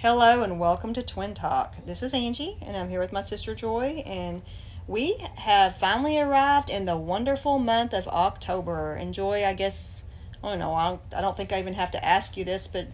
Hello and welcome to Twin Talk. This is Angie, and I'm here with my sister Joy, and we have finally arrived in the wonderful month of October. And Joy, I guess I don't know. I don't, I don't think I even have to ask you this, but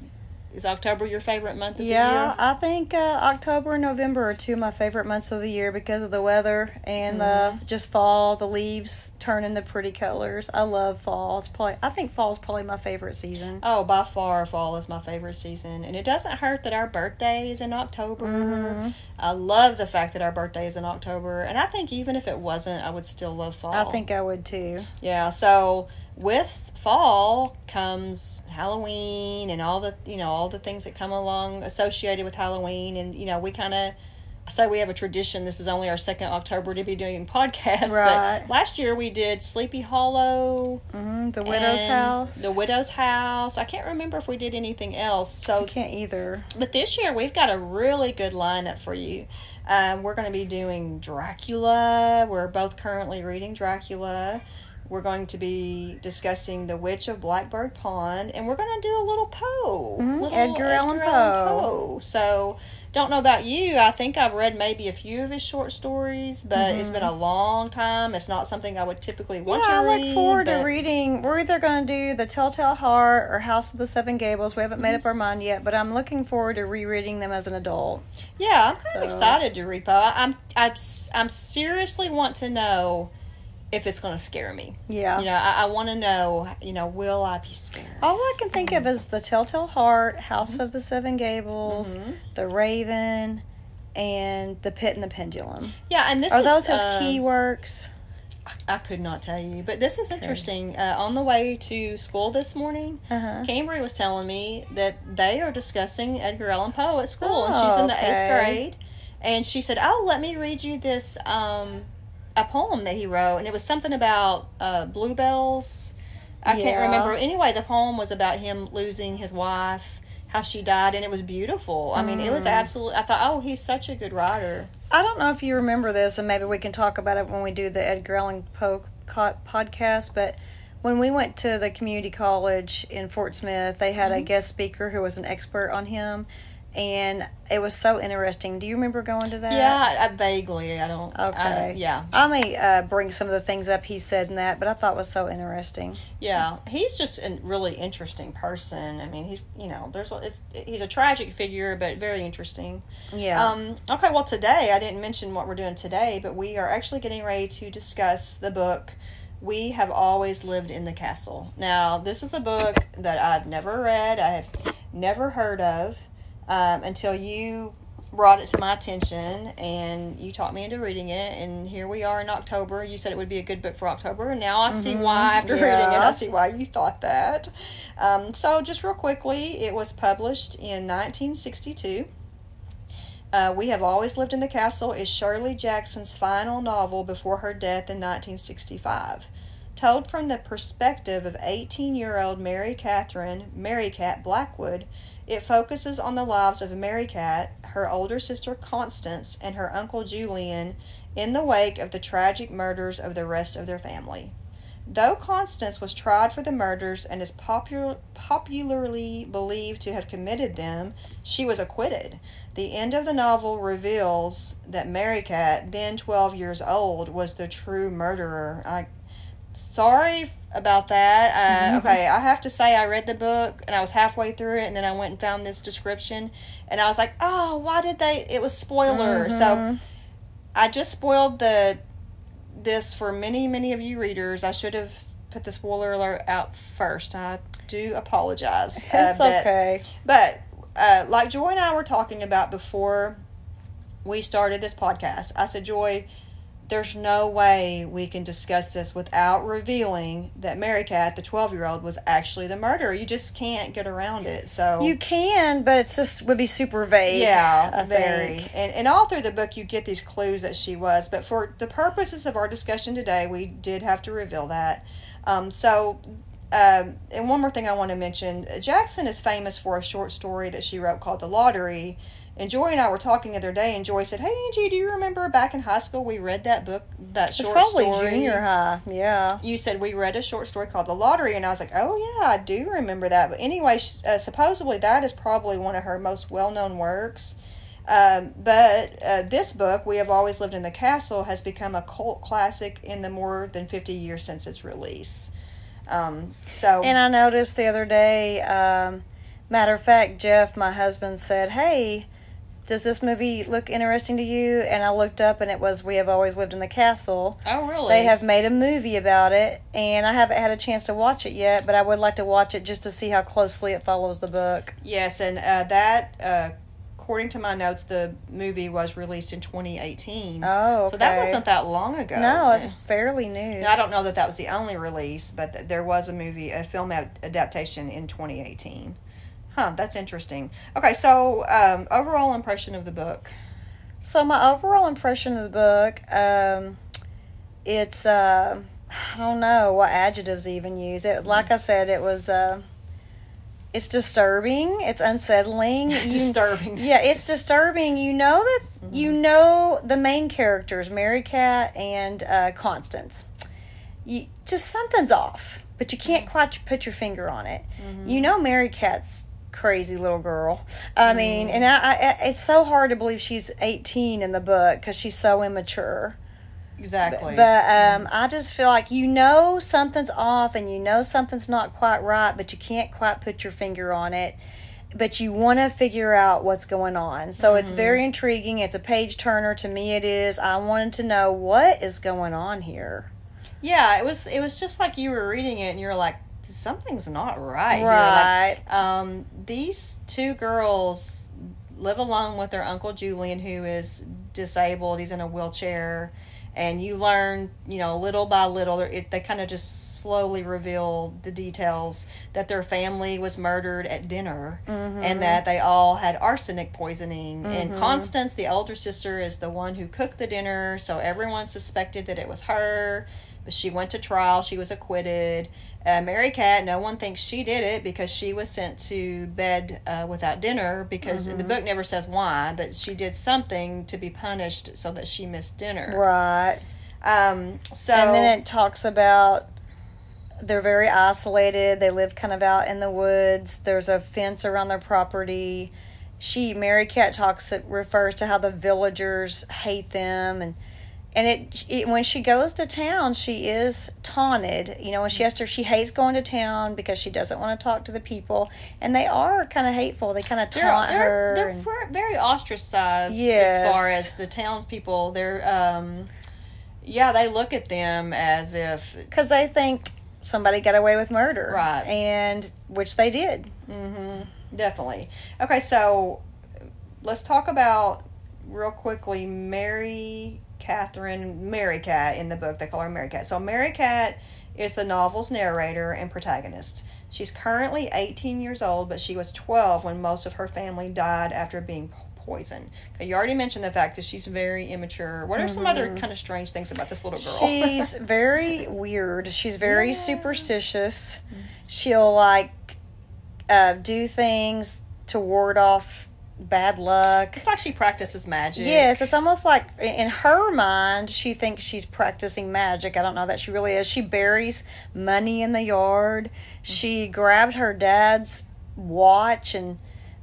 is October your favorite month of Yeah, the year? I think uh, October and November are two of my favorite months of the year because of the weather and Mm-hmm. the just fall, the leaves turning the pretty colors. I love fall. It's probably I think fall is probably my favorite season. Oh, by far, fall is my favorite season, and it doesn't hurt that our birthday is in October. Mm-hmm. I love the fact that our birthday is in October, and I think even if it wasn't, I would still love fall. I think I would too. Yeah, so with fall comes Halloween and all the you know all the things that come along associated with Halloween, and you know we kind of. I say we have a tradition. This is only our second October to be doing podcasts. Right. But last year we did Sleepy Hollow, hmm The widow's house. The widow's house. I can't remember if we did anything else. So I can't either. but this year we've got a really good lineup for you. Um, we're going to be doing Dracula. We're both currently reading Dracula. We're going to be discussing The Witch of Blackbird Pond, and we're going to do a little Poe. Mhm, Little Edgar Allan Poe. Poe. So, don't know about you. I think I've read maybe a few of his short stories, but it's been a long time. It's not something I would typically want Mm-hmm. yeah, to I read. look forward to reading. We're either going to do The Telltale Heart or House of the Seven Gables. We haven't Mm-hmm. made up our mind yet, but I'm looking forward to rereading them as an adult. Yeah, I'm kind of excited to read Poe. I- I'm I'm I'm seriously want to know if it's going to scare me. Yeah. You know, I, I want to know. You know, will I be scared? All I can think Mm-hmm. of is the Telltale Heart, House of the Seven Gables, Mm-hmm. the Raven, and the Pit and the Pendulum. Yeah, and this Are is, those his uh, key works? I could not tell you, but this is interesting. Uh, on the way to school this morning, Uh-huh. Cambry was telling me that they are discussing Edgar Allan Poe at school, and she's Oh, in the okay. eighth grade. And she said, "Oh, let me read you this um, a poem that he wrote, and it was something about uh, bluebells. I can't remember. Anyway, the poem was about him losing his wife, how she died, and it was beautiful. I mean, it was Mm. absolutely. I thought, oh, he's such a good writer. I don't know if you remember this, and maybe we can talk about it when we do the Edgar Allan Poe podcast, but when we went to the community college in Fort Smith, they had a Mm-hmm. guest speaker who was an expert on him, and it was so interesting. Do you remember going to that? Yeah, I, I vaguely. I don't. I- Okay. yeah. I may uh, bring some of the things up he said in that, but I thought was so interesting. Yeah, he's just a really interesting person. I mean, he's you know, there's a- it's he's a tragic figure, but very interesting. Yeah. Um, okay, well today I didn't mention what we're doing today, but we are actually getting ready to discuss the book. We have always lived in the castle. Now, this is a book that I've never read. I have never heard of um, until you brought it to my attention and you talked me into reading it. And here we are in october. You said it would be a good book for october. And now i see why after reading it. I see why you thought that. Um, so just real quickly it was published in 1962 uh, we Have Always Lived in the Castle is Shirley Jackson's final novel before her death in 1965. Told from the perspective of 18 year old Mary Catherine Merricat Blackwood, it focuses on the lives of Merricat, her older sister Constance, and her uncle Julian in the wake of the tragic murders of the rest of their family. Though Constance was tried for the murders and is popular, popularly believed to have committed them, she was acquitted. The end of the novel reveals that Merricat, then 12 years old, was the true murderer. I sorry about that. Uh, okay, I have to say I read the book and I was halfway through it and then I went and found this description and I was like, "Oh, why did they it was spoiler." So I just spoiled the this for many, many of you readers. I should have put the spoiler alert out first. I do apologize. Uh, it's but- okay. but uh, like Joy and I were talking about before we started this podcast, I said, Joy, there's no way we can discuss this without revealing that Merricat, the 12 year old, was actually the murderer. You just can't get around it. So You can, but it's just would be super vague. yeah, I very. think. And and all through the book, you get these clues that she was. But for the purposes of our discussion today, we did have to reveal that. Um, so, um, and one more thing I want to mention: Jackson is famous for a short story that she wrote called "The Lottery." And Joy and I were talking the other day, and Joy said, "Hey Angie, do you remember back in high school we read that book, that It's short probably story?" junior high. Yeah. You said we read a short story called The Lottery, and I was like, "Oh yeah, I do remember that." But anyway, uh, supposedly that is probably one of her most well-known works. Um, but uh, this book, We Have Always Lived in the Castle, has become a cult classic in the more than 50 years since its release. Um, so, And I noticed the other day, um, matter of fact, Jeff, my husband, said, Hey, does this movie look interesting to you? And I looked up and it was We Have Always Lived in the Castle. oh really? They have made a movie about it, and I haven't had a chance to watch it yet, but I would like to watch it just to see how closely it follows the book. Yes, and uh, that, uh, according to my notes, the movie was released in 2018. Oh, So that wasn't that long ago. No, it's fairly new. Now, I don't know that that was the only release, but th- there was a movie, a film ad- adaptation in 2018. Huh, that's interesting. Okay, so um, overall impression of the book. So my overall impression of the book, um, it's uh, I don't know what adjectives even use. It like I said, it was uh, it's disturbing. It's unsettling. You- Disturbing. yeah, it's disturbing. You know that you know the main characters, Merricat and uh, Constance. You just something's off, but you can't quite put your finger on it. You know Merricat's crazy little girl. I mean, and I, I, it's so hard to believe she's 18 in the book because she's so immature. Exactly. But um, I just feel like you know something's off and you know something's not quite right, but you can't quite put your finger on it. But you want to figure out what's going on. So it's very intriguing. It's a page turner. To me, it is. I wanted to know what is going on here. yeah, it was. It was just like you were reading it, and you were like, "Something's not right." here." Right. Like, um, these two girls live alone with their uncle Julian, who is disabled. He's in a wheelchair, and you learn, you know, little by little. It, they kind of just slowly reveal the details that their family was murdered at dinner, and that they all had arsenic poisoning. And Constance, the older sister, is the one who cooked the dinner, so everyone suspected that it was her. But she went to trial. She was acquitted. Uh, Merricat, no one thinks she did it because she was sent to bed uh, without dinner because the book never says why, but she did something to be punished so that she missed dinner. Right. Um, so And then it talks about they're very isolated. They live kind of out in the woods. There's a fence around their property. She Merricat talks it refers to how the villagers hate them and and it, it when she goes to town she is taunted you know when she has to she hates going to town because she doesn't want to talk to the people and they are kind of hateful they kind of they're, taunt they're, her they're and- ver- very ostracized Yes. as far as the townspeople. They're, um, yeah, they look at them as if because they think somebody got away with murder Right. and which they did Definitely. Okay, so let's talk about real quickly Mary Catherine Merricat in the book. They call her Merricat. So Merricat is the novel's narrator and protagonist. She's currently 18 years old, but she was 12 when most of her family died after being poisoned. Okay, you already mentioned the fact that she's very immature. What are some other kind of strange things about this little girl? She's very weird. She's very superstitious. She'll like uh, do things to ward off bad luck. it's like she practices magic. Yes, it's almost like in her mind, she thinks she's practicing magic. I don't know that she really is. She buries money in the yard. She grabbed her dad's watch and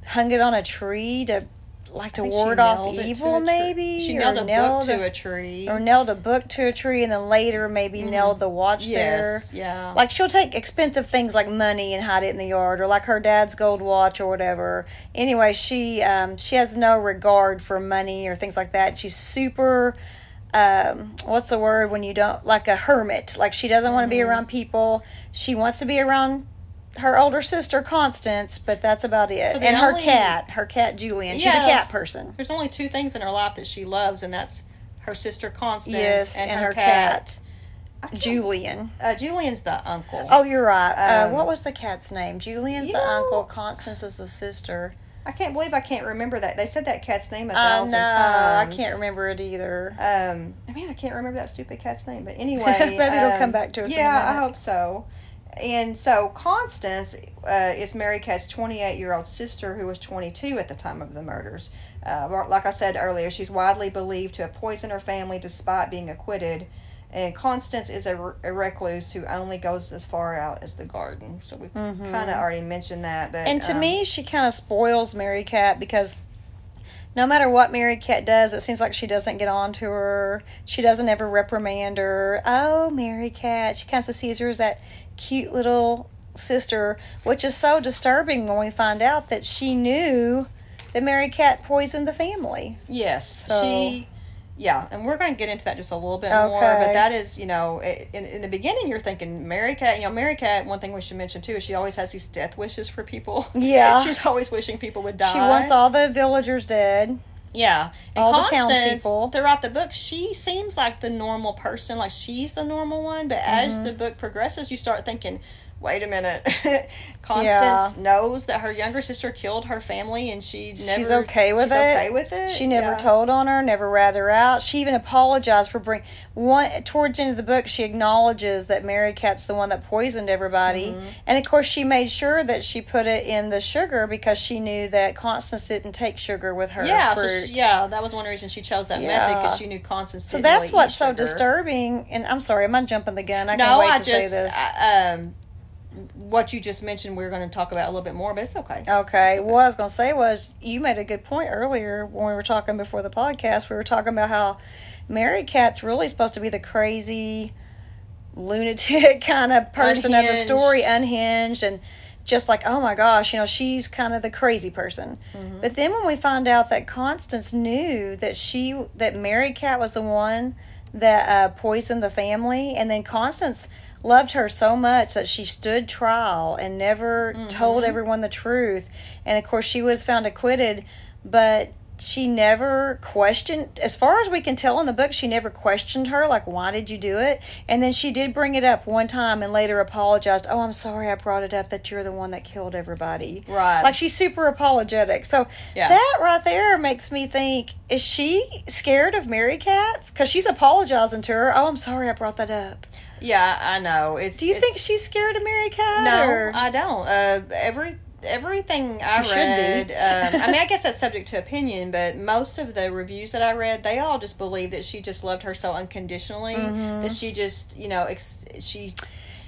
hung it on a tree to like to I think she ward off nailed to evil, maybe. She or nailed a book nailed to a tree. or nailed a book to a tree and then later maybe nailed the watch yes, there. yeah. Like she'll take expensive things like money and hide it in the yard, or like her dad's gold watch or whatever. Anyway, she um, she has no regard for money or things like that. She's super. Um, what's the word when you don't like a hermit? Like she doesn't want to be Mm-hmm. around people. She wants to be around her older sister Constance, but that's about it. So and her cat, her cat Julian. She's Yeah. a cat person. There's only two things in her life that she loves, and that's her sister Constance Yes, and, and her, her cat. Julian. Uh, Julian's the uncle. Oh, you're right. uh, Um, what was the cat's name? Julian's the know- uncle. Constance is the sister. I can't believe I can't remember that. They said that cat's name a I thousand know. I times. can't remember it either. Um, I mean, I can't remember that stupid cat's name, but anyway, Maybe it'll um, come back to us Yeah, I hope so. And so Constance uh, is Merricat's 28 year old sister who was 22 at the time of the murders. Uh, like I said earlier, she's widely believed to have poisoned her family despite being acquitted. And Constance is a, a recluse who only goes as far out as the garden. So we kind of already mentioned that. But Mm-hmm. And to um, me, she kind of spoils Merricat because no matter what Merricat does, it seems like she doesn't get on to her. She doesn't ever reprimand her. Oh, Merricat. She kind of sees her as that cute little sister, which is so disturbing when we find out that she knew that Merricat poisoned the family. Yes, So- she. Yeah, and we're going to get into that just a little bit more. But that is, you know, in, in the beginning, you're thinking Merricat. You know, Merricat. One thing we should mention too is she always has these death wishes for people. Yeah. she's always wishing people would die. She wants all the villagers dead. Yeah, and all the Constance, townspeople. throughout the book, she seems like the normal person, like she's the normal one. But as Mm-hmm. the book progresses, you start thinking, "Wait a minute." Constance knows that her younger sister killed her family, and she never, she's okay with she's it. Okay with it. She never Yeah. told on her, never rat her out. She even apologized for bring one towards the end of the book. She acknowledges that Merricat's the one that poisoned everybody, Mm-hmm. and of course she made sure that she put it in the sugar because she knew that Constance didn't take sugar with her Yeah, so she, yeah, that was one reason she chose that method because she knew Constance. so that's really what's so disturbing. And I'm sorry, am I jumping the gun? I No, can wait I to just say this. I, um, what you just mentioned, we are going to talk about a little bit more, but it's okay. Okay. What I was going to say was you made a good point earlier when we were talking before the podcast. We were talking about how Merricat's really supposed to be the crazy lunatic kind of person of the story, unhinged and just like, oh my gosh, you know, she's kind of the crazy person. Mm-hmm. But then when we find out that Constance knew that she that Merricat was the one that uh, poisoned the family, and then Constance loved her so much that she stood trial and never Mm-hmm. told everyone the truth. And of course, she was found acquitted, but she never questioned as far as we can tell in the book she never questioned her like why did you do it and then she did bring it up one time and later apologized oh i'm sorry i brought it up that you're the one that killed everybody Right. like she's super apologetic so Yeah. that right there makes me think is she scared of merricat because she's apologizing to her oh i'm sorry i brought that up Yeah, I know. It's. do you it's- think she's scared of merricat No, or- I don't. Uh, every everything I She read. um, I mean, I guess that's subject to opinion, but most of the reviews that I read, they all just believe that she just loved her so unconditionally that she just, you know, ex- she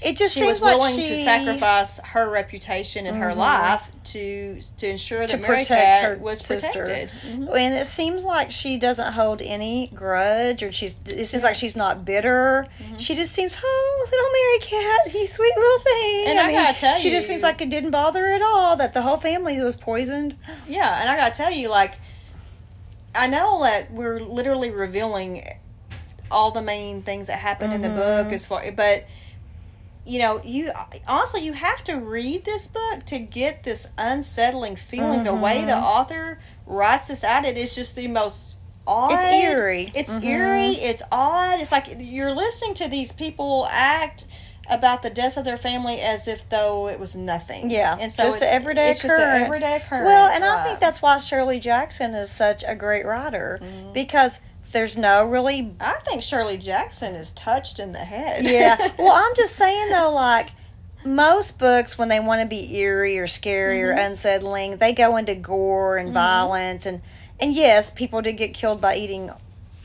it just she seems was willing like she to sacrifice her reputation and her life to to ensure that to Mary protect Cat her was sister. protected. Mhm. And it seems like she doesn't hold any grudge, or she's. It seems like she's not bitter. Mm-hmm. She just seems, oh, little Merricat, you sweet little thing. And I gotta tell she just seems like it didn't bother her at all that the whole family was poisoned. Yeah, and I gotta tell you, like, I know that we're literally revealing all the main things that happen in the book as far, but you know, you also you have to read this book to get this unsettling feeling. The way the author writes this out, it is just the most odd. It's eerie. It's eerie. It's odd. It's like you're listening to these people act about the deaths of their family as if though it was nothing. Yeah, and so just it's, an everyday it's occurrence. just an everyday occurrence. Well, and I think that's why Shirley Jackson is such a great writer Mm-hmm. because there's no really I think Shirley Jackson is touched in the head. yeah. Well, I'm just saying though, like most books, when they want to be eerie or scary or mm-hmm. unsettling, they go into gore and mm-hmm. violence and and yes, people did get killed by eating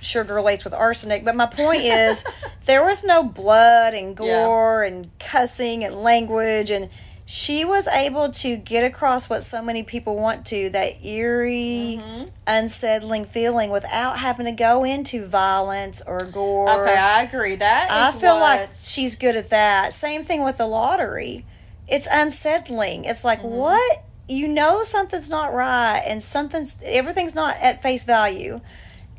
sugar laced with arsenic. But my point is, there was no blood and gore and cussing and language and. She was able to get across what so many people want to that eerie, unsettling feeling without having to go into violence or gore. okay, I agree. That I feel what, like she's good at that. Same thing with the lottery. It's unsettling. It's like Mm-hmm. what you know something's not right and something's everything's not at face value.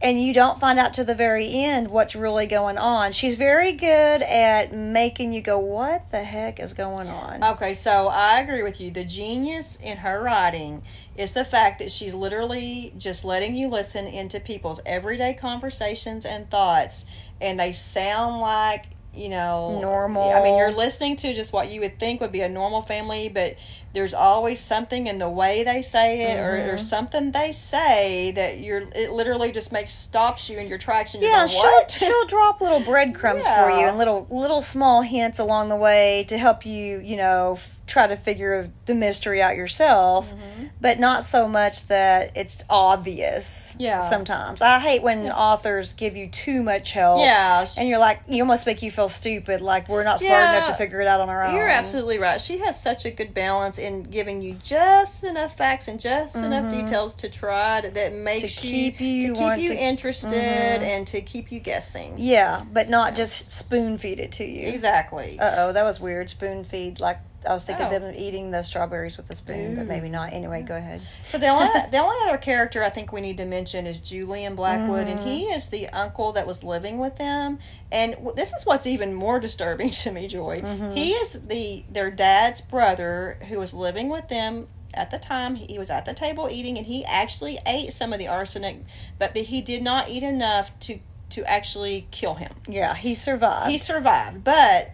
And you don't find out to the very end what's really going on. She's very good at making you go, "What the heck is going on?" Okay, so I agree with you. The genius in her writing is the fact that she's literally just letting you listen into people's everyday conversations and thoughts, and they sound like you know Normal. I mean, you're listening to just what you would think would be a normal family, but there's always something in the way they say it or, Mm-hmm. or something they say that you're it literally just makes stops you in your tracks and you're Yeah, going, she'll she'll drop little breadcrumbs for you and little little small hints along the way to help you, you know, f- try to figure the mystery out yourself, Mm-hmm. but not so much that it's obvious. Yeah. Sometimes I hate when authors give you too much help. yeah, And you're like, you almost make you feel stupid, like we're not smart enough to figure it out on our own. You're absolutely right. She has such a good balance in giving you just enough facts and just enough details to try to, that makes Mm-hmm. keep you, you to keep you to- Mm-hmm. interested and to keep you guessing. Yeah, but not just spoon feed it to you. Exactly. Uh oh, that was weird. Spoon feed, like I was thinking Oh. them eating the strawberries with a spoon, but maybe not. Anyway, go ahead. So the only the only other character I think we need to mention is Julian Blackwood, and he Mm-hmm. is the uncle that was living with them. And this is what's even more disturbing to me, Joy. Mm-hmm. He is the their dad's brother who was living with them at the time. He was at the table eating, and he actually ate some of the arsenic, but, but he did not eat enough to to actually kill him. Yeah, he survived. He survived, but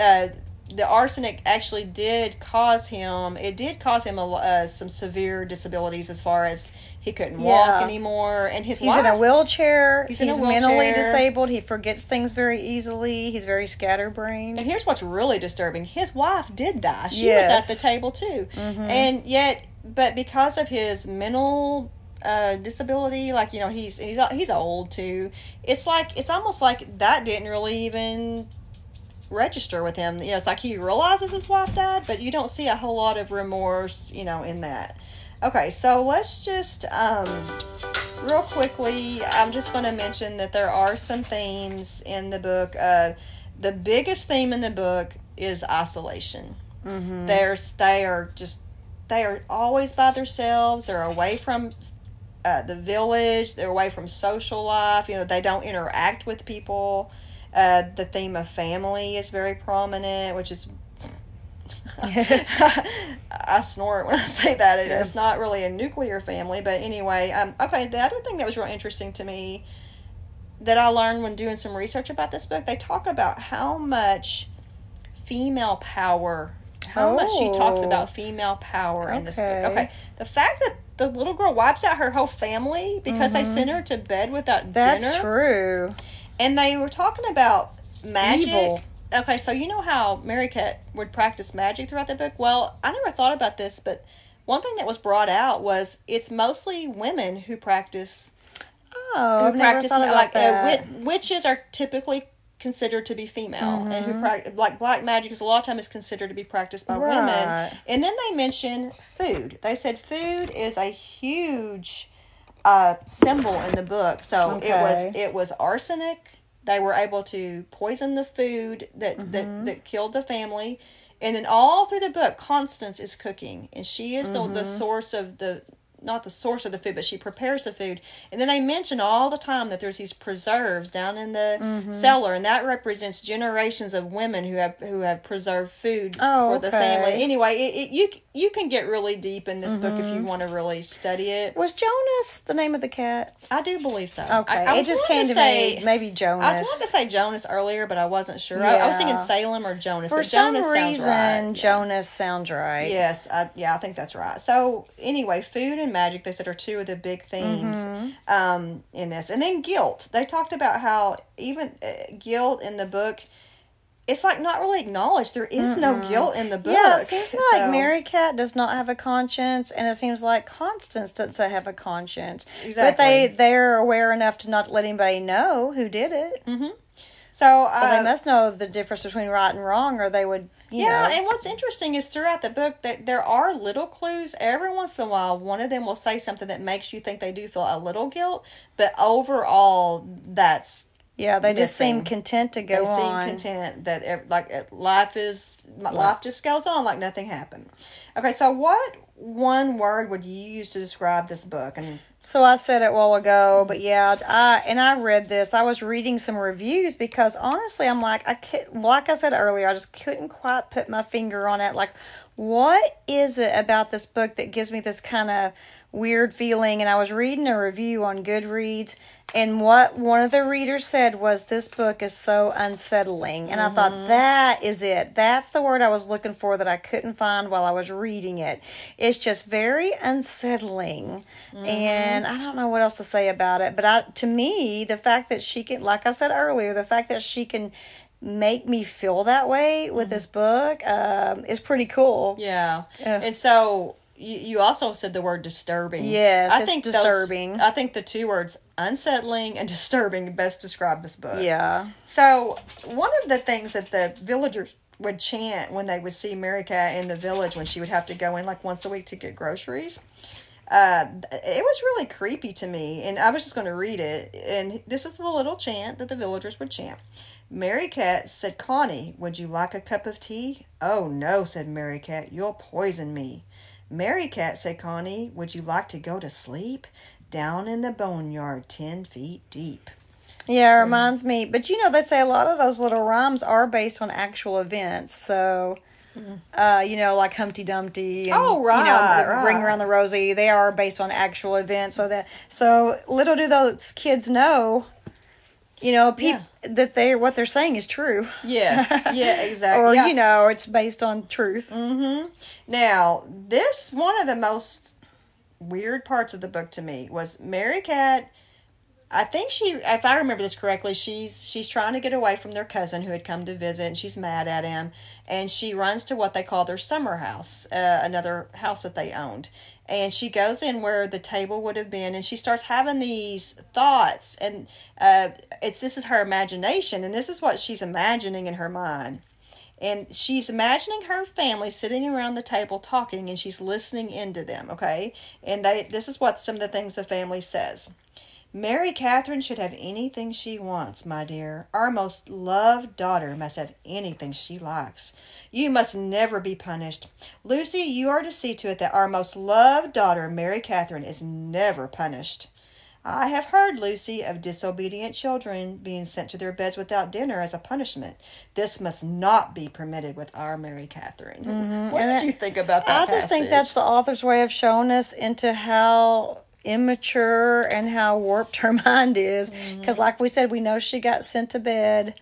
uh, the arsenic actually did cause him. It did cause him a, uh, some severe disabilities as far as he couldn't walk anymore, and his He's wife. in a wheelchair. He's, He's a mentally disabled. He forgets things very easily. He's very scatterbrained. and here's what's really disturbing: his wife did die. She Yes. Mm-hmm. was at the table too, and yet, but because of his mental uh, disability, like you know, he's he's he's old too. It's like it's almost like that didn't really even register with him. You know, it's like he realizes his wife died, but you don't see a whole lot of remorse, you know, in that. Okay, so let's just um, real quickly. I'm just going to mention that there are some themes in the book. Uh, the biggest theme in the book is isolation. Mm-hmm. There's they are just they are always by themselves. They're away from uh, the village. They're away from social life. You know, they don't interact with people. Uh, the theme of family is very prominent, which is. I snort when I say that. It, It's not really a nuclear family, but anyway. Um, okay, the other thing that was real interesting to me that I learned when doing some research about this book, they talk about how much female power, how much she talks Oh. about female power in this book. Okay. Okay, the fact that the little girl wipes out her whole family because they sent her to bed without Mm-hmm. That's true. And they were talking about magic. Evil. Okay, so you know how Merricat would practice magic throughout the book? Well, I never thought about this, but one thing that was brought out was it's mostly women who practice Oh, who practice thought about like that. Uh, witches are typically considered to be female and Mm-hmm. who prac- like black magic is a lot of time is considered to be practiced by Right. women and then they mention food they said food is a huge uh, symbol in the book so it was it was arsenic they were able to poison the food that Mm-hmm. that, that killed the family and then all through the book constance is cooking and she is Mm-hmm. the source of the not the source of the food but she prepares the food and then they mention all the time that there's these preserves down in the Mm-hmm. cellar and that represents generations of women who have who have preserved food Oh, for the family anyway it, it, you you can get really deep in this book if Mm-hmm. you want to really study it Was Jonas the name of the cat? i do believe so Okay, I, I it just came to say, me. Maybe Jonas. I was wanting to say Jonas earlier, but I wasn't sure. I, I was thinking Salem or Jonas. For some Jonas sounds reason, right. Yeah. Jonas sounds right. Yes, I, yeah, I think that's right. So anyway, food and magic, they said, are two of the big themes Mm-hmm. um, in this, and then guilt. They talked about how even uh, guilt in the book, it's like not really acknowledged. There is no guilt in the book. Yeah, it seems like Merricat does not have a conscience, and it seems like Constance doesn't have a conscience. Exactly. But they they're aware enough to not let anybody know who did it. So, So uh, they must know the difference between right and wrong, or they would, you Yeah, know. and what's interesting is throughout the book that there are little clues. Every once in a while, one of them will say something that makes you think they do feel a little guilt, but overall, that's yeah, they just seem content to go they seem on. content that like life is life just goes on like nothing happened. Okay, so what one word would you use to describe this book? And So I said it a while ago, but yeah, I and I read this. I was reading some reviews because honestly, I'm like I can't, like I said earlier, I just couldn't quite put my finger on it. Like, what is it about this book that gives me this kind of weird feeling. And I was reading a review on Goodreads, and what one of the readers said was this book is so unsettling. And I thought, mm-hmm. that is it. That's the word I was looking for that I couldn't find while I was reading it. It's just very unsettling. And mm-hmm. I don't know what else to say about it. But I, to me, the fact that she can, like I said earlier, the fact that she can make me feel that way with mm-hmm. this book um, is pretty cool. Yeah. Yeah. And so you, you also said the word disturbing. Yes, it's think disturbing. I think the two words unsettling and disturbing best describe this book. Yeah. So one of the things that the villagers would chant when they would see Merricat in the village when she would have to go in like once a week to get groceries. Uh, it was really creepy to me, and I was just going to read it. And this is the little chant that the villagers would chant. Merricat said, Connie, would you like a cup of tea? Oh, no, said Merricat, you'll poison me. Merricat, said Connie, would you like to go to sleep? Down in the boneyard, ten feet deep. Yeah, it reminds me. But you know, they say a lot of those little rhymes are based on actual events. So, uh, you know, like Humpty Dumpty. And, Oh, You know, right, Bring. Around the Rosie. They are based on actual events. So that so little do those kids know. You know, peop- that they what they're saying is true, Yes, yeah, exactly. or yeah. you know, it's based on truth. Now, this one of the most weird parts of the book to me was Merricat. I think she, if I remember this correctly, she's she's trying to get away from their cousin who had come to visit, and she's mad at him, and she runs to what they call their summer house, uh, another house that they owned, and she goes in where the table would have been, and she starts having these thoughts, and uh, it's this is her imagination, and this is what she's imagining in her mind. And she's imagining her family sitting around the table talking and she's listening into them okay? And they this is what some of the things the family says mary catherine should have anything she wants my dear our most loved daughter must have anything she likes you must never be punished lucy you are to see to it that our most loved daughter mary catherine is never punished I have heard, Lucy, of disobedient children being sent to their beds without dinner as a punishment. This must not be permitted with our Mary Catherine. Mm-hmm. What And did that- you think about that? I just think that's the author's way of showing us into how immature and how warped her mind is. Mm-hmm. Because, like we said, we know she got sent to bed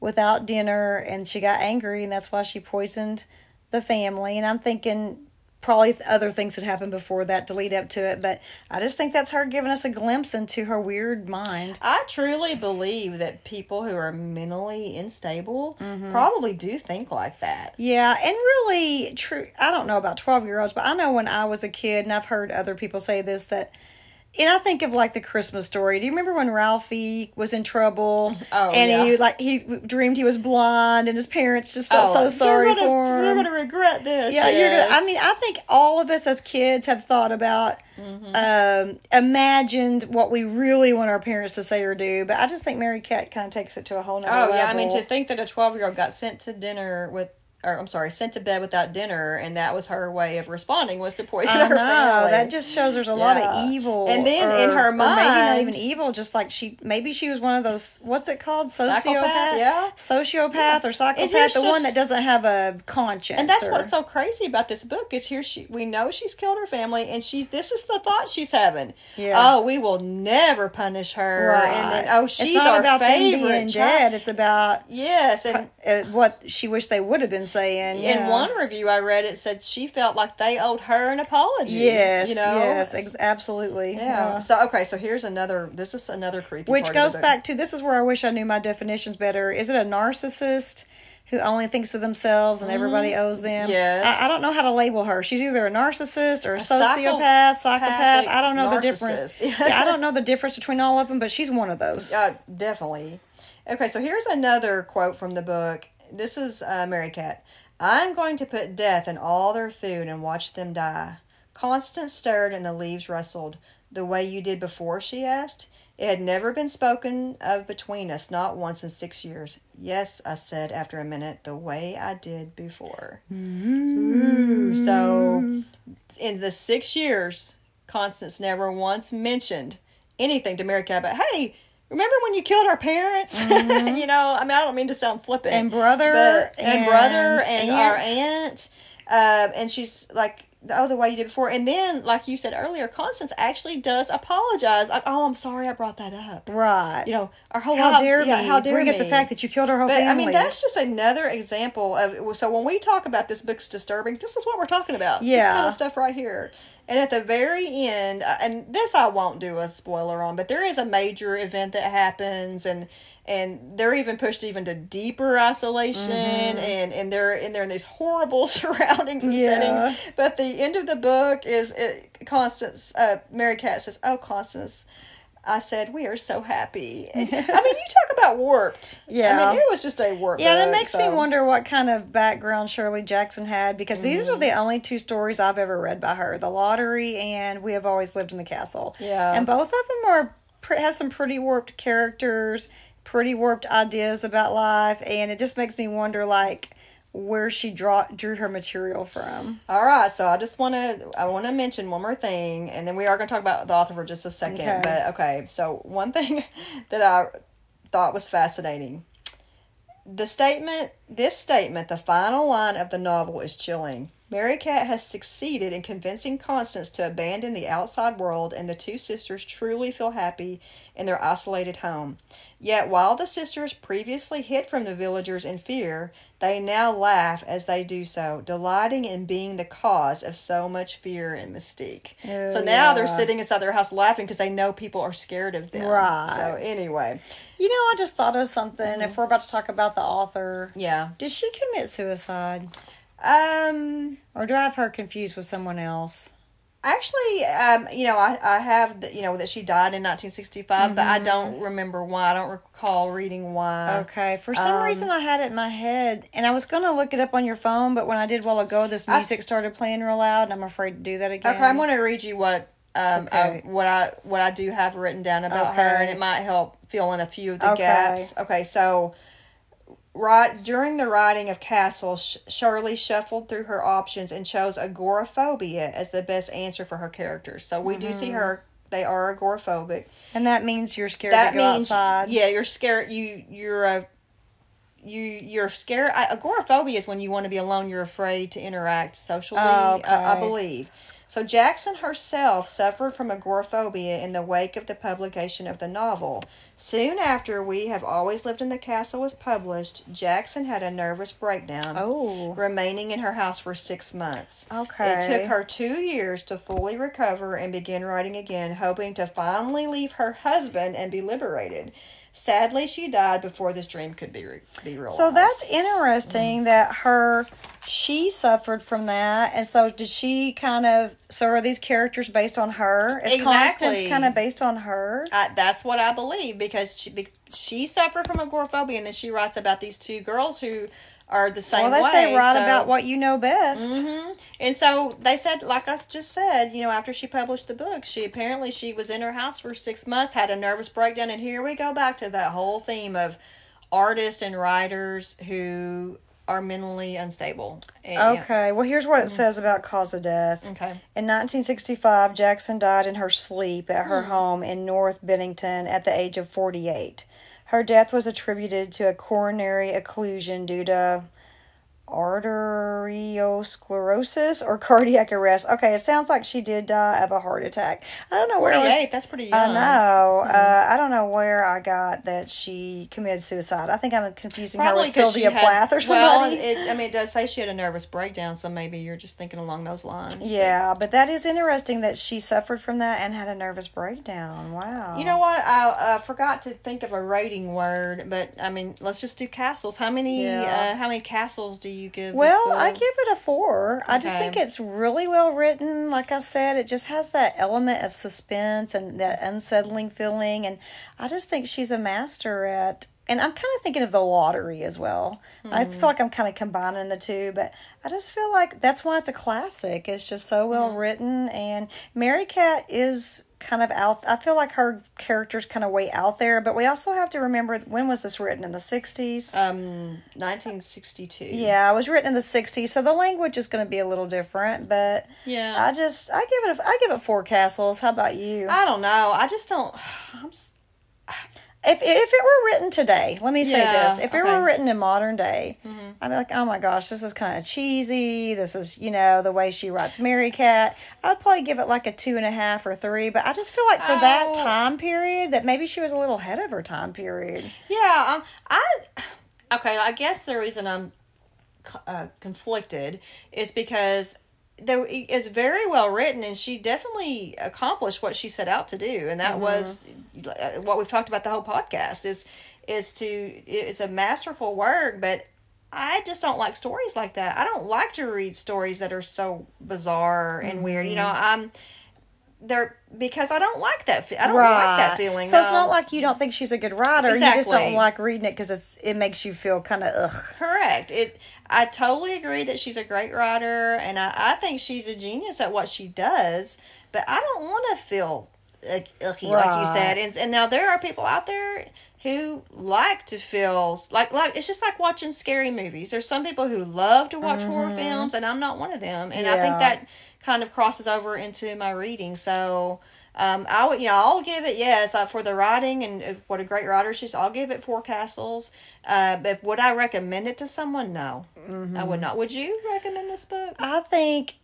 without dinner and she got angry, and that's why she poisoned the family. And I'm thinking probably other things that happened before that to lead up to it, but I just think that's her giving us a glimpse into her weird mind. I truly believe that people who are mentally unstable Mm-hmm. probably do think like that. Yeah, and really true. I don't know about 12 year olds, but I know when I was a kid, and I've heard other people say this that. And I think of like the Christmas story. Do you remember when Ralphie was in trouble? Oh, and yeah. he like he dreamed he was blind, and his parents just felt Oh, so sorry gonna, for him. You're going to regret this. yeah, you're gonna. I mean, I think all of us as kids have thought about, Mm-hmm. um, imagined what we really want our parents to say or do. But I just think Merricat kind of takes it to a whole nother Oh level. yeah, I mean to think that a twelve year old got sent to dinner with, or I'm sorry, sent to bed without dinner, and that was her way of responding was to poison I her know, family. that just shows there's a lot of evil. And then in her or maybe not mind- even evil, just like she, maybe she was one of those, what's it called? Sociopath? Psychopath, yeah. Sociopath or psychopath, the one that doesn't have a conscience. And that's or- what's so crazy about this book is here she we know she's killed her family and she's this is the thought she's having. Yeah. Oh, we will never punish her. And then oh It's she's not our about them favorite being child. dead. It's about Yes, and uh, what she wished they would have been saying. in one review I read it said she felt like they owed her an apology. Yes, you know? yes, ex- absolutely. Yeah. So okay, so here's another. This is another creepy. Which goes back to this is where I wish I knew my definitions better. Is it a narcissist who only thinks of themselves and everybody owes them? Mm-hmm. Yes. I, I don't know how to label her. She's either a narcissist or a, psycho- sociopath, psychopath. I don't know the difference. yeah, I don't know the difference between all of them, but she's one of those. Uh, definitely. Okay, so here's another quote from the book. This is uh, Merricat. I'm going to put death in all their food and watch them die. Constance stirred and the leaves rustled. The way you did before, she asked. It had never been spoken of between us, not once in six years. Yes, I said after a minute, the way I did before. Ooh, so in the six years, Constance never once mentioned anything to Merricat, but hey, remember when you killed our parents? you know, I mean, I don't mean to sound flippant. And brother but, and, and brother and our aunt. aunt. Uh, and she's like, oh the way you did before and then like you said earlier constance actually does apologize like oh i'm sorry i brought that up Right. you know our whole how lives- dare yeah, me? how dare Bring me up the fact that you killed her whole but family. I mean, that's just another example of. So when we talk about this book's disturbing, this is what we're talking about. This Yeah. kind of stuff right here. And at the very end, uh, and this I won't do a spoiler on, but there is a major event that happens, and and they're even pushed even to deeper isolation, and and they're in they're in these horrible surroundings and Yeah. settings. But the end of the book is it, Constance. Uh, Merricat says, "Oh, Constance." I said, "We are so happy." And, I mean, you talk about warped. Yeah, I mean, it was just a warped. Yeah, and it makes me wonder what kind of background Shirley Jackson had because these Mm-hmm. are the only two stories I've ever read by her: The Lottery and We Have Always Lived in the Castle. Yeah. and both of them are have some pretty warped characters, pretty warped ideas about life, and it just makes me wonder, like, where she draw drew her material from. All right, so I just want to I want to mention one more thing, and then we are going to talk about the author for just a second. Okay. But okay, so one thing that I thought was fascinating. The statement, this statement, the final line of the novel is chilling. Merricat has succeeded in convincing Constance to abandon the outside world, and the two sisters truly feel happy in their isolated home. Yet, while the sisters previously hid from the villagers in fear, they now laugh as they do so, delighting in being the cause of so much fear and mystique. Oh, so now they're sitting inside their house laughing because they know people are scared of them. Right. So, anyway, You know, I just thought of something. Mm-hmm. If we're about to talk about the author, yeah. did she commit suicide, Um, or do I have her confused with someone else? Actually, um, you know, I, I have, the, you know, that she died in 1965, but I don't remember why. I don't recall reading why. Okay, for some Um, reason I had it in my head, and I was gonna look it up on your phone, but when I did while ago, this I- music started playing real loud, and I'm afraid to do that again. Okay, I'm going to read you what um Okay. uh, what I what I do have written down about her, and it might help fill in a few of the Okay. gaps. Okay, so right during the writing of Castle, Sh- Shirley shuffled through her options and chose agoraphobia as the best answer for her characters. So we do see Mm-hmm. her; they are agoraphobic. and that means you're scared that to go means outside. yeah you're scared you you're a you you're scared I, agoraphobia is when you want to be alone you're afraid to interact socially Oh, uh, I believe so jackson herself suffered from agoraphobia in the wake of the publication of the novel soon after we have always lived in the castle was published jackson had a nervous breakdown Oh. remaining in her house for six months. Okay. It took her two years to fully recover and begin writing again, hoping to finally leave her husband and be liberated. Sadly, she died before this dream could be re- be realized. So that's interesting mm-hmm. that her she suffered from that, and so did she kind of? So are these characters based on her? Is Exactly. Constance kind of based on her? I, that's what I believe because she she suffered from agoraphobia, and then she writes about these two girls who are the same Well, they way. say write so- about what you know best. Mm-hmm. And so they said, like I just said, you know, after she published the book, she apparently she was in her house for six months, had a nervous breakdown, and here we go back to that whole theme of artists and writers who are mentally unstable. And. Okay, well, here's what it mm-hmm. says about cause of death. Okay. In 1965, Jackson died in her sleep at her hmm. home in North Bennington at the age of 48. Her death was attributed to a coronary occlusion due to arteriosclerosis or cardiac arrest. Okay, it sounds like she did die of a heart attack. I don't know where I was. That's pretty young. I know. Uh, I don't know where I got that she committed suicide. I think I'm confusing her Probably with 'cause she Sylvia had- Plath or Well, somebody. it, I mean, it does say she had a nervous breakdown, so maybe you're just thinking along those lines. Yeah, but that is interesting that she suffered from that and had a nervous breakdown. Wow. You know what? I uh, forgot to think of a rating word, but I mean, let's just do castles. How many? Yeah. Uh, how many castles do you give? this Well, I give it a four. I just think it's really well written. Like I said, it just has that element of suspense and that unsettling feeling. And I just think she's a master at. And I'm kind of thinking of the lottery as well. I hmm. feel like I'm kind of combining the two, but I just feel like that's why it's a classic. It's just so well hmm. written, and Merricat is kind of out. I feel like her character's kind of way out there, but we also have to remember when was this written in the '60s? Um, 1962. Yeah, it was written in the '60s, so the language is going to be a little different. But Yeah. I just I give it a, I give it four castles. How about you? I don't know. I just don't. I'm. If if it were written today, let me say Yeah, this: if it okay. Mm-hmm. were written in modern day, I'd be like, oh my gosh, this is kind of cheesy. This is you know the way she writes Merricat. I'd probably give it like a two and a half or three, but I just feel like for that Oh. time period, that maybe she was a little ahead of her time period. Yeah, um, I okay. I guess the reason I'm uh, conflicted is because there is very well written, and she definitely accomplished what she set out to do, and that was uh, what we've talked about the whole podcast is is to it's a masterful work, but. I just don't like stories like that. I don't like to read stories that are so bizarre and weird. You know, I'm they're because I don't like that. I don't like that feeling. So it's not like you don't think she's a good writer. Exactly. You just don't like reading it because it's it makes you feel kind of ugh. Correct. It. I totally agree that she's a great writer, and I, I think she's a genius at what she does. But I don't want to feel ick- icky, like you said. And and now there are people out there who like to feel like like it's just like watching scary movies. There's some people who love to watch horror films, and I'm not one of them. And I think Mm-hmm. That kind of crosses over into my reading. So. Um, I would, you know, I'll give it yes uh, for the writing and uh, what a great writer she's. I'll give it four castles. Uh, but would I recommend it to someone? No, I would not. Would you recommend this book? I think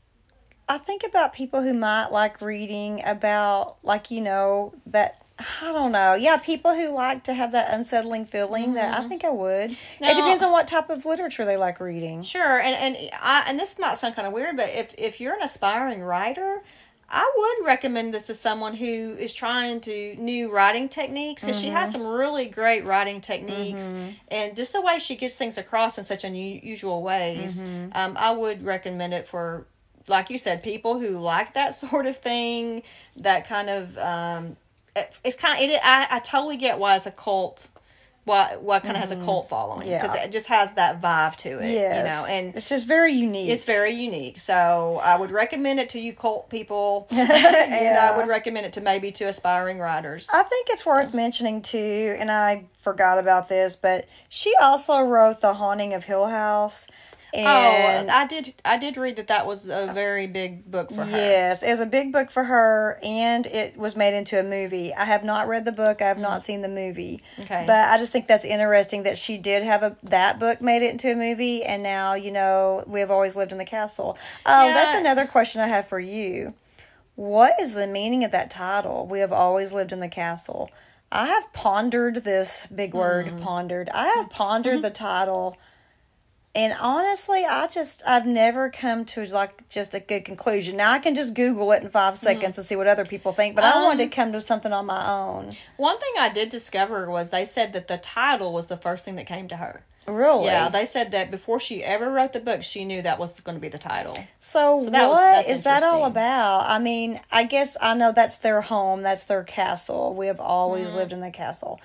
I think about people who might like reading about like you know that I don't know. Yeah, people who like to have that unsettling feeling that I mm-hmm. think I would. Now- it depends on what type of literature they like reading. Sure, and and I and this might sound kind of weird, but if if you're an aspiring writer, I would recommend this to someone who is trying to new writing techniques because she has mm-hmm. some really great writing techniques mm-hmm. and just the way she gets things across in such unusual ways. Um, I would recommend it for. Like you said, people who like that sort of thing, that kind of um, it- it's kind of it. I, I totally get why it's a cult, why why kind of has a cult following because Yeah. it just has that vibe to it, Yes, you know, and it's just very unique. it's very unique. So I would recommend it to you cult people, and Yeah. I would recommend it to maybe to aspiring writers. I think it's worth mentioning too, and I forgot about this, but she also wrote The Haunting of Hill House. And oh, I did. I did read that that was a very big book for her. Yes, it's a big book for her, and it was made into a movie. I have not read the book. I have not seen the movie. Mm. Okay. but I just think that's interesting that she did have a that book made it into a movie, and now you know we have always lived in the castle. Oh, Yeah. that's another question I have for you. What is the meaning of that title? We have always lived in the castle. I have pondered this big word, Mm. pondered. I have pondered the title. And honestly, I just I've never come to like just a good conclusion. Now I can just Google it in five seconds and see what other people think, but I wanted to come to something on my own. One thing I did discover was they said that the title was the first thing that came to her. Really? Yeah, they said that before she ever wrote the book, she knew that was going to be the title. So, that what that's is that all about? I mean, I guess I know that's their home, that's their castle. We have always Mm-hmm. lived in the castle.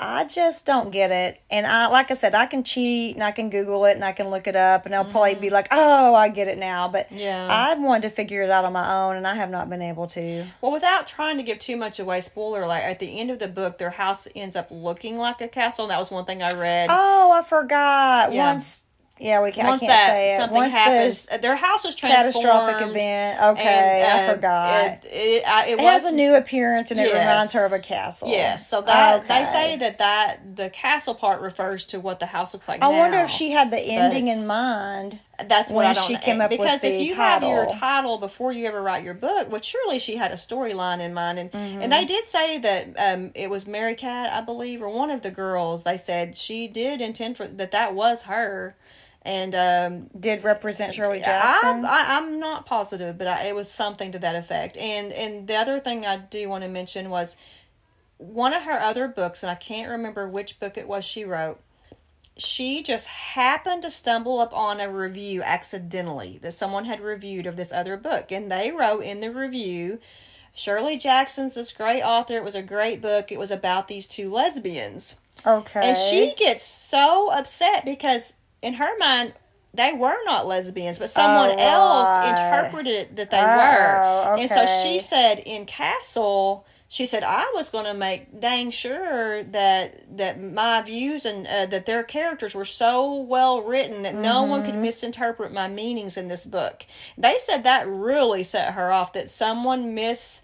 I just don't get it. And I like I said, I can cheat and I can Google it and I can look it up and I'll probably be like, "Oh, I get it now." But Mm-hmm. Yeah. I wanted to figure it out on my own and I have not been able to. Well, without trying to give too much away, spoiler like at the end of the book, their house ends up looking like a castle. And that was one thing I read. Oh, I forgot. Yeah. Once yeah, we can Once I can't that say it. something Once happens, the their house was transformed. catastrophic event. Okay, I and, uh, forgot. It, it, I- it It was has a new appearance and it Yes. reminds her of a castle. Yes, so that they say that that the castle part refers to what the house looks like. I wonder if she had the ending in mind. That's what when I don't she came up with because if you have your title. title before you ever write your book, well, surely she had a storyline in mind, and Mm-hmm. and they did say that um, it was Merricat, I believe, or one of the girls. They said she did intend for that that was her, and um, Did represent Shirley Jackson. I, I, I'm not positive, but I, it was something to that effect. And and the other thing I do want to mention was one of her other books, and I can't remember which book it was she wrote. She just happened to stumble upon a review accidentally that someone had reviewed of this other book, and they wrote in the review. Shirley Jackson's this great author. It was a great book. It was about these two lesbians. okay. And she gets so upset because in her mind they were not lesbians, but someone Oh, else right. interpreted that they Oh, were. And so she said in Castle, she said I was going to make dang sure that that my views and uh, that their characters were so well written that no one Mm-hmm. could misinterpret my meanings in this book. They said that really set her off that someone mis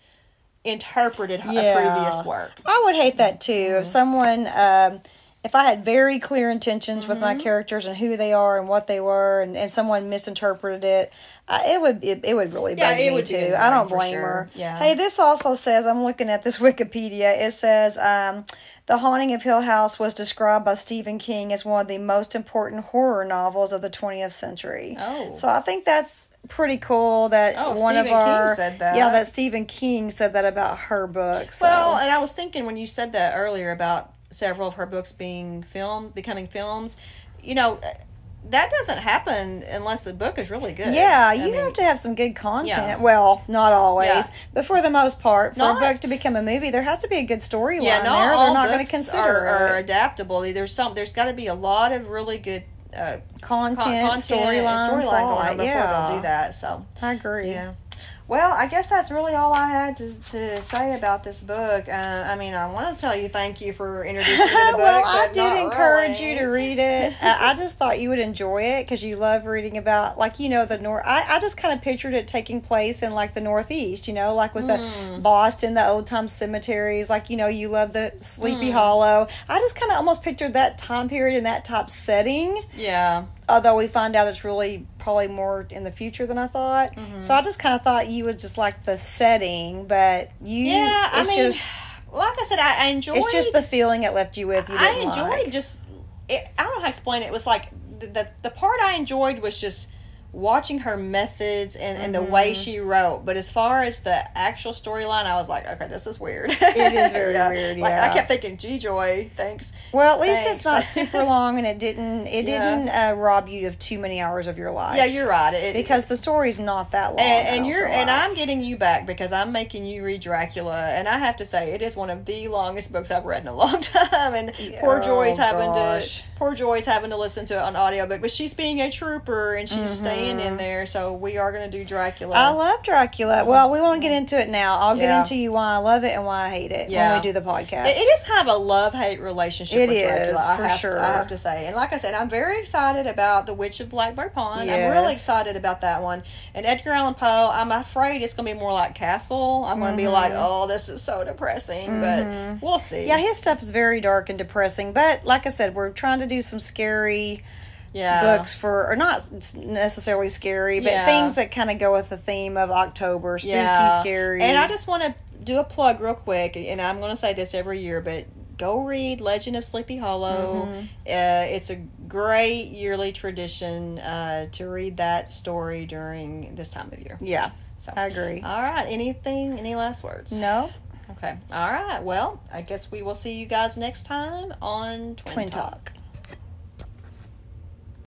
interpreted a Yeah. previous work. I would hate that too. Mm-hmm. If someone, um, if I had very clear intentions with Mm-hmm. my characters and who they are and what they were, and, and someone misinterpreted it, uh, it would it, it would really Yeah, bug it me would too. I don't blame sure. her. Yeah. Hey, this also says I'm looking at this Wikipedia. It says. Um, the Haunting of Hill House was described by Stephen King as one of the most important horror novels of the 20th century. Oh. So I think that's pretty cool that Oh, one Stephen of King our said that. yeah that Stephen King said that about her book. So. Well, and I was thinking when you said that earlier about several of her books being filmed, becoming films, you know, that doesn't happen unless the book is really good. Yeah, I you mean, have to have some good content. Yeah. Well, not always, Yeah. but for the most part, for Not- a book to become a movie, there has to be a good storyline yeah, there. not They're not going to consider are, are adaptable. There's some. There's got to be a lot of really good uh, content, con- content storyline, storyline going on before Yeah, they'll do that. So I agree. yeah. Well, I guess that's really all I had to, to say about this book. Uh, I mean, I want to tell you thank you for introducing me to the book. well, I did encourage really. you to read it. I, I just thought you would enjoy it because you love reading about, like, you know, the North. I, I just kind of pictured it taking place in, like, the Northeast, you know, like with Hmm. the Boston, the old time cemeteries. Like, you know, you love the Sleepy Hmm. Hollow. I just kind of almost pictured that time period in that type setting. Yeah. Although we find out it's really probably more in the future than I thought. Mm-hmm. So I just kind of thought you would just like the setting, but you, Yeah, I mean, just. like I said, I, I enjoyed. It's just the feeling it left you with. You I enjoyed like. just. It, I don't know how to explain it. It was like the the, the part I enjoyed was just watching her methods and, and the way Mm-hmm. she wrote. But as far as the actual storyline, I was like, okay, this is weird. It is very weird, Like. I kept thinking, G Joy, thanks. Well, at least it's not super long, and it didn't it Yeah. didn't uh, rob you of too many hours of your life. Yeah, you're right. It, because the story's not that long. And, and you're and. I'm getting you back because I'm making you read Dracula, and I have to say it is one of the longest books I've read in a long time. And poor Oh, Joy's having gosh. to poor Joy's having to listen to it on audiobook, but she's being a trooper and she's staying in there. So we are going to do Dracula. Mm-hmm. I love Dracula. Well, we won't get into it now. I'll get Yeah. into you why I love it and why I hate it Yeah. when we do the podcast. It- it is kind of a love hate relationship It with is, Dracula. I for have, sure. I have to say, and like I said, I'm very excited about the Witch of Blackbird Pond. I'm really excited about that one. And Edgar Allan Poe, I'm afraid it's going to be more like Castle. I'm going to be like, oh, this is so depressing, but we'll see. Mm-hmm. yeah, his stuff is very dark and depressing. But like I said, we're trying to do some scary yeah. books for, or not necessarily scary, but Yeah. things that kind of go with the theme of October, spooky, yeah. scary. And I just want to do a plug real quick, and I'm going to say this every year, but go read Legend of Sleepy Hollow. Mm-hmm. Uh, it's a great yearly tradition uh, to read that story during this time of year. yeah, So, I agree. all right. Anything? Any last words? no, Okay. All right. Well, I guess we will see you guys next time on Twin, Twin Talk. Talk.